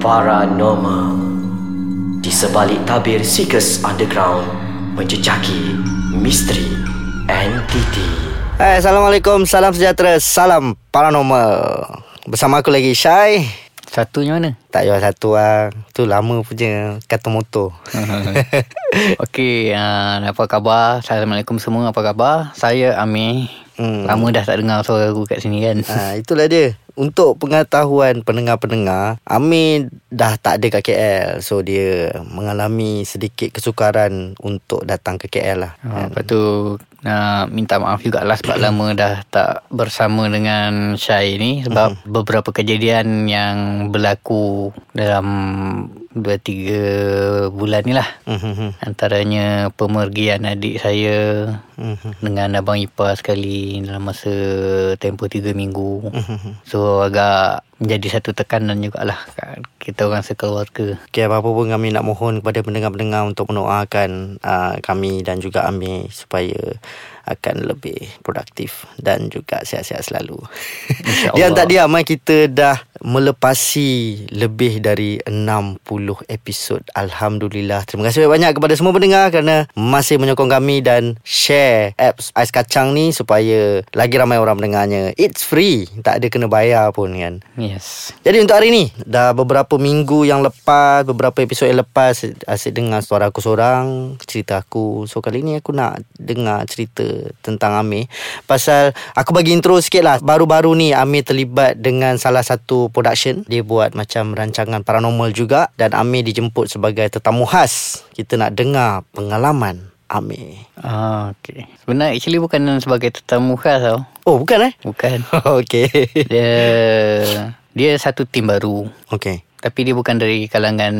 paranormal Di sebalik tabir Seekers Underground Menjejaki misteri entiti Hai, Assalamualaikum, salam sejahtera, salam paranormal Bersama aku lagi Syai Satunya mana? Tak payah satu lah Tu lama punya kata motor Okey, uh, apa khabar? Assalamualaikum semua, apa khabar? Saya Amir. Hmm. Lama dah tak dengar suara aku kat sini kan. ha, Itulah dia Untuk pengetahuan pendengar-pendengar Amir dah tak ada kat KL So dia mengalami sedikit kesukaran Untuk datang ke KL lah Ha, lepas tu nak minta maaf jugalah sebab lama dah tak bersama dengan Syai ni sebab beberapa kejadian yang berlaku dalam 2-3 bulan ni lah. Mhm, Antaranya pemergian adik saya mhm. dengan abang ipar sekali dalam masa tempoh 3 minggu. So agak menjadi satu tekanan jugalah kat kita orang sekeluarga. Okay, apa-apa pun kami nak mohon kepada pendengar-pendengar untuk mendoakan uh, kami dan juga Amir supaya akan lebih produktif dan juga sihat-sihat selalu. Diam tak diam eh, kita dah melepasi lebih dari 60 episod. Alhamdulillah. Terima kasih banyak kepada semua pendengar kerana masih menyokong kami dan share apps Ais Kacang ni supaya lagi ramai orang mendengarnya. It's free. Tak ada kena bayar pun kan. Yes. Jadi untuk hari ni Dah beberapa minggu yang lepas Beberapa episod yang lepas Asyik dengar suara aku seorang Cerita aku So kali ni aku nak Dengar cerita Tentang Amir Pasal Aku bagi intro sikit lah Baru-baru ni Amir terlibat Dengan salah satu production Dia buat macam Rancangan paranormal juga Dan Amir dijemput sebagai Tetamu khas Kita nak dengar Pengalaman Amir Ah, okay. Sebenarnya actually bukan sebagai tetamu khas tau. Oh bukan eh Bukan. Okay Dia dia satu tim baru. Okay Tapi dia bukan dari kalangan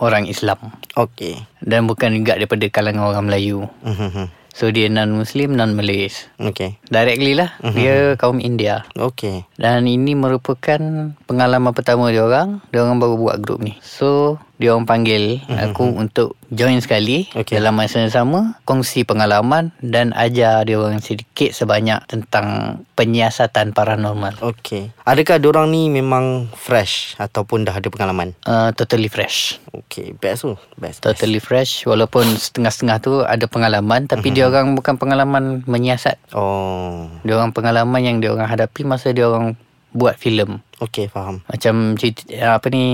orang Islam Okay dan bukan juga daripada kalangan orang Melayu. Mhm. So dia non Muslim, non Malays. Okay Directly lah dia kaum India. Okay Dan ini merupakan pengalaman pertama dia orang. Dia orang baru buat grup ni. So dia orang panggil aku untuk join sekali Okey. dalam masa yang sama, kongsi pengalaman dan ajar dia orang sedikit sebanyak tentang penyiasatan paranormal. Okay. Adakah diorang ni memang fresh ataupun dah ada pengalaman? Uh, totally fresh. Okay, best tu. Best. best. Totally fresh walaupun setengah-setengah tu ada pengalaman tapi dia orang bukan pengalaman menyiasat. Oh, Dia orang pengalaman yang dia orang hadapi masa dia orang buat filem. Okay, faham. Macam cerita, apa ni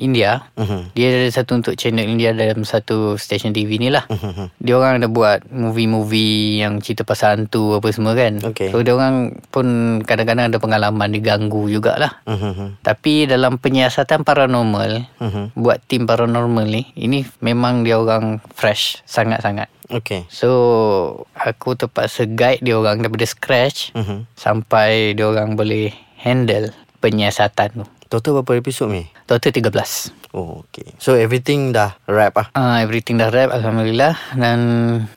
India Mhm. Dia ada satu untuk channel India dalam satu stesen TV ni lah. Mhm. Dia orang ada buat movie-movie yang cerita pasal hantu apa semua kan. Okey. So dia orang pun kadang-kadang ada pengalaman diganggu jugalah. Mhm. Tapi dalam penyiasatan paranormal, Mhm. buat tim paranormal ni, ini memang dia orang fresh sangat-sangat. Okay. So aku terpaksa guide dia orang daripada scratch Mhm. sampai dia orang boleh handle penyiasatan tu. Total berapa episod ni? Total 13. Oh, okay. So everything dah wrap ah. Uh, everything dah wrap Alhamdulillah Dan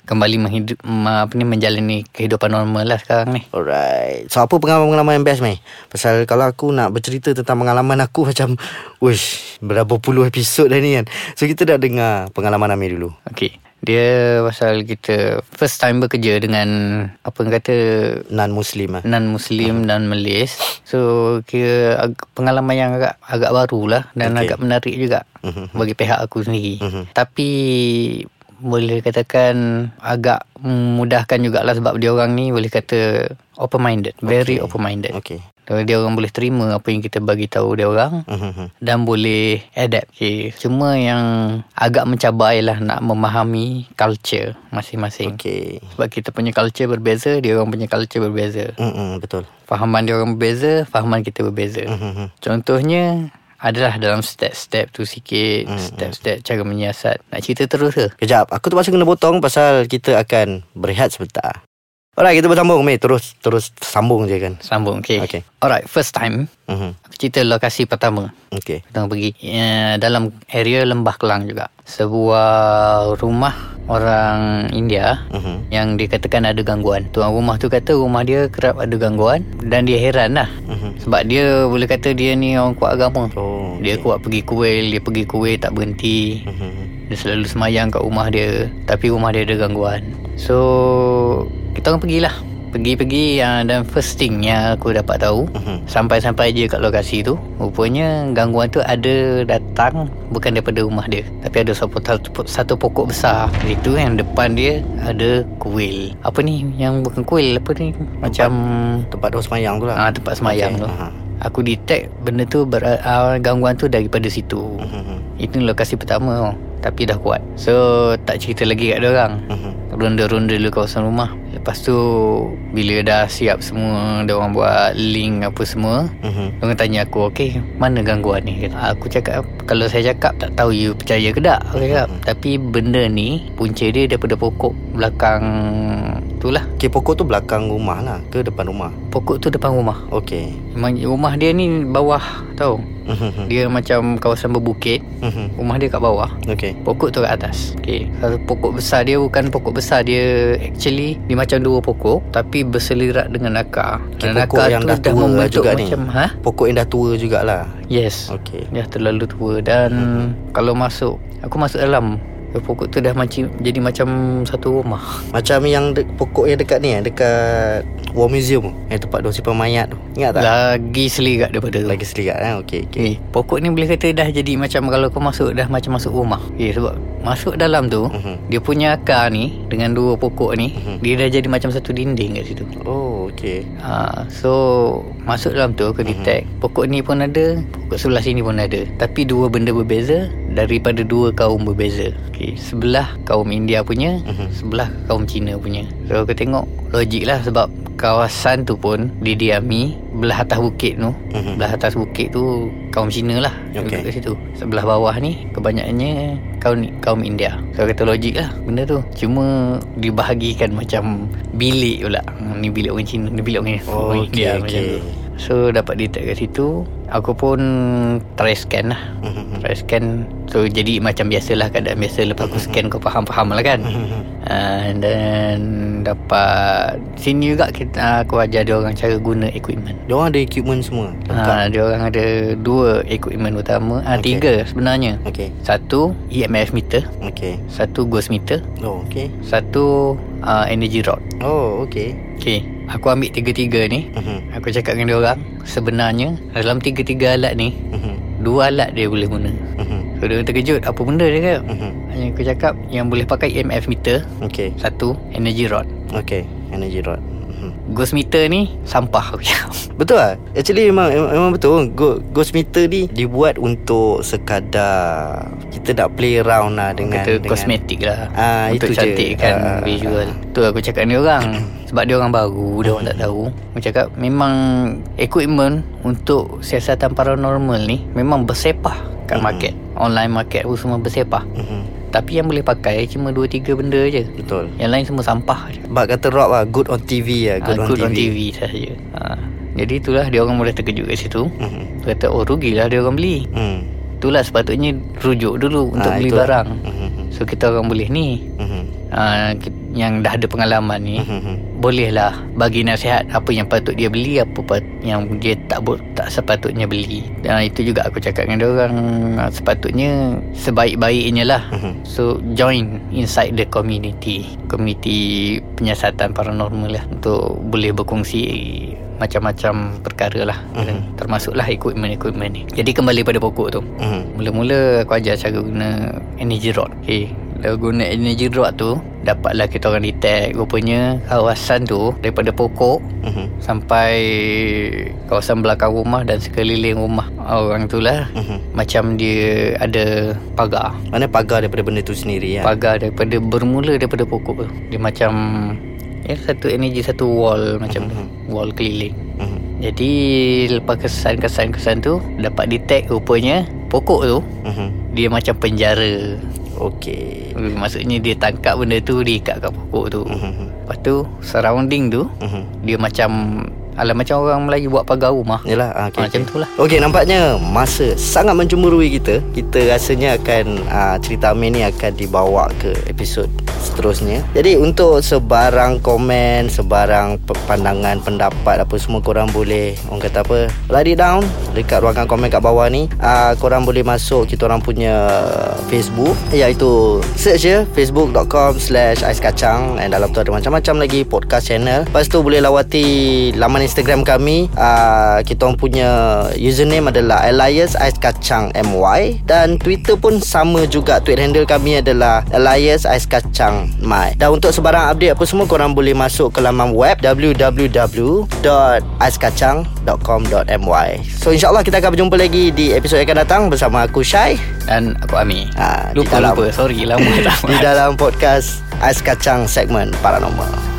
kembali menghidup, ma, apa ni, menjalani kehidupan normal lah sekarang ni Alright. So apa pengalaman-pengalaman yang best meh? Pasal kalau aku nak bercerita tentang pengalaman aku macam Wish Berapa puluh episod dah ni kan So kita dah dengar pengalaman Amir dulu Okay Dia pasal kita First time bekerja dengan Apa yang kata Non-Muslim lah Non-Muslim dan Malays So kira ag- pengalaman yang agak agak baru lah Dan Okay. agak menarik juga Mhm. Bagi pihak aku sendiri Mhm. Tapi boleh katakan agak memudahkan jugalah sebab dia orang ni boleh kata open minded, very Okay. open minded. Okay Dia orang boleh terima apa yang kita bagi tahu dia orang Mhm. dan boleh adapt. Okay. Cuma yang agak mencabar ialah nak memahami culture masing-masing. Okay Sebab kita punya culture berbeza, dia orang punya culture berbeza. Mm-mm, Betul Fahaman dia orang berbeza, fahaman kita berbeza. Mhm. Contohnya adalah dalam step-step tu sikit, step-step cara menyiasat. Nak cerita terus ke? Kejap, aku terpaksa kena potong pasal kita akan berehat sebentar. Alright, kita bersambung, Mei. Terus terus sambung je kan. Sambung, okay. Okay. Alright, first time, Mhm. aku cerita lokasi pertama. Okay. Kita pergi uh, dalam area Lembah Kelang juga. Sebuah rumah orang India Mhm. yang dikatakan ada gangguan. Tuan rumah tu kata rumah dia kerap ada gangguan dan dia heran lah. Mhm. Sebab dia boleh kata dia ni orang kuat agama. Oh. Dia kuat pergi kuil, dia pergi kuil tak berhenti. Mhm. Dia selalu semayang kat rumah dia Tapi rumah dia ada gangguan So Kita orang pergilah. Pergi-pergi uh, dan first thing yang aku dapat tahu Mhm. Sampai-sampai je kat lokasi tu Rupanya gangguan tu ada datang Bukan daripada rumah dia Tapi ada satu, satu, satu pokok besar. Itu yang depan dia ada kuil. Apa ni yang bukan kuil Apa ni? Macam Tempat dia semayang tu lah. Ah, tempat semayang Okey, tu. aha. Aku detect benda tu ber, uh, Gangguan tu daripada situ. Mhm. Itu lokasi pertama Tapi dah kuat. So tak cerita lagi kat dia orang. Mhm. Ronda-ronda dulu kawasan rumah. Lepas tu Bila dah siap semua Dia orang buat link apa semua Mhm. Dia orang tanya aku Okay mana gangguan ni? Aku cakap Kalau saya cakap Tak tahu you percaya ke tak. Aku cakap Tapi benda ni Punca dia daripada pokok Belakang Tu lah Okay pokok tu belakang rumah lah Ke depan rumah? Pokok tu depan rumah. Okay Memang rumah dia ni bawah Tahu? Mhm. Dia macam kawasan berbukit. Mhm. Rumah dia kat bawah. Okay Pokok tu kat atas. Kalau pokok besar dia Bukan pokok besar Dia actually Dia macam dua pokok Tapi berselirat dengan akar. Okay, Dan pokok akar yang tu dah tua membentuk juga ni. macam Ha? Pokok yang dah tua jugalah. Yes. Okay Dah terlalu tua. Dan Kalau masuk Aku masuk dalam Pokok tu dah macam Jadi macam Satu rumah Macam yang de- pokok yang dekat ni eh Dekat War Museum Yang tempat dia simpan mayat tu Ingat tak? Lagi selirat daripada tu Lagi selirat eh Okay, okay. Okay. Pokok ni boleh kata dah jadi macam kalau kau masuk dah macam masuk rumah. Okay, sebab masuk dalam tu Mhm. dia punya akar ni dengan dua pokok ni Mhm. dia dah jadi macam satu dinding kat situ. Oh okay Ha, so masuk dalam tu aku detect pokok ni pun ada, pokok sebelah sini pun ada. Tapi dua benda berbeza daripada dua kaum berbeza. Okay, sebelah kaum India punya, Mhm. sebelah kaum Cina punya. So aku tengok logik lah sebab kawasan tu pun didiami belah atas bukit tu. Mhm. Belah atas bukit tu kaum Cina lah Okey. duduk kat situ. Sebelah bawah ni kebanyakannya kaum kaum India. So kata logik lah benda tu. Cuma dibahagikan macam bilik pula. Hmm, Ni bilik orang Cina, ni bilik orang, Oh, orang okey, India macam okey. tu. So dapat detect kat situ Aku pun try scan lah Mhm. Try scan So jadi macam biasalah keadaan biasa Lepas aku scan kau faham-faham lah kan uh, And then Dapat Sini juga kita, aku ajar dia orang cara guna equipment Dia orang ada equipment semua Ha, dia orang ada dua equipment utama ah Okey. tiga sebenarnya. Okay Satu EMF meter, Okay satu ghost meter, Oh okay satu uh, energy rod. Oh okay Okey, aku ambil tiga-tiga ni. Mhm. Aku cakap dengan dia orang, sebenarnya dalam tiga-tiga alat ni, Mhm. dua alat dia boleh guna. Mhm. So dia terkejut, apa benda dia cakap? Mhm. Hanya aku cakap yang boleh pakai EMF meter, Okay satu energy rod. Okay Energy rod Mhm. Ghost meter ni sampah aku cakap. Betul lah Actually memang Memang betul Ghost meter ni Dibuat untuk Sekadar Kita nak play around lah Dengan Kata dengan, kosmetik lah Ah, Untuk itu je. cantikkan Ah, visual Tu aku cakap dia orang Sebab dia orang baru Dia orang tak tahu Aku cakap Memang Equipment Untuk siasatan paranormal ni Memang bersepah Kat market Online market pun semua bersepah Mhm. Tapi yang boleh pakai Cuma 2-3 benda je Betul Yang lain semua sampah je Sebab kata Rob lah Good on TV lah Good, Ah, on, Good TV. on TV sahaja ha. Jadi itulah Dia orang boleh terkejut kat situ Mhm. Dia kata oh rugilah dia orang beli Hmm. Itulah sepatutnya Rujuk dulu Untuk Ah, beli itulah. barang Mhm. So kita orang boleh ni Mhm. uh, yang dah ada pengalaman ni Mhm. Bolehlah bagi nasihat apa yang patut dia beli apa pat- yang dia tak tak sepatutnya beli. Dan itu juga aku cakap dengan dia orang uh, sepatutnya sebaik-baiknya lah. Mhm. so join inside the community. Community penyiasatan paranormal lah untuk boleh berkongsi macam-macam perkara lah. Mhm. termasuklah equipment-equipment ni. Jadi kembali pada pokok tu. Mhm. Mula-mula aku ajar cara guna energy rod Okay Dah guna energy rod tu Dapatlah kita orang detect Rupanya kawasan tu Daripada pokok Mhm. Sampai Kawasan belakang rumah Dan sekeliling rumah Orang tu lah Mhm. Macam dia ada pagar Mana pagar daripada benda tu sendiri ya? Pagar daripada Bermula daripada pokok tu Dia macam Ya satu energy Satu wall Macam tu Wall keliling Mhm. Jadi Lepas kesan-kesan-kesan tu Dapat detect rupanya Pokok tu Mhm. Dia macam penjara Hmm, Maksudnya dia tangkap benda tu Dia ikat kat pokok tu Mhm. Lepas tu Surrounding tu Mhm. Dia macam Alah macam orang Melayu buat pagar rumah. Yalah ah, okay, Macam okay. tu lah. Okey nampaknya masa sangat mencemburui kita Kita rasanya akan uh, cerita Amir ni akan dibawa ke episod seterusnya. Jadi untuk sebarang komen, sebarang pandangan, pendapat apa semua korang boleh Orang kata apa, write it down Dekat ruangan komen kat bawah ni. Uh, Korang boleh masuk Kita orang punya Facebook. Iaitu Search je Facebook.com Slash Ais Kacang. And dalam tu ada macam-macam lagi Podcast channel. Lepas tu boleh lawati Laman Instagram kami uh, Kita orang punya Username adalah Elias Ais Kacang MY Dan Twitter pun sama juga. Tweet handle kami adalah Elias Ais Kacang My Dan untuk sebarang update apa semua Korang boleh masuk ke laman web www.aiskacang.com.my So insyaAllah kita akan berjumpa lagi Di episod yang akan datang Bersama aku Syai. Dan aku Ami. Ah, di Lupa dalam- lupa. Sorry lama Di dalam podcast Ais Kacang segmen Paranormal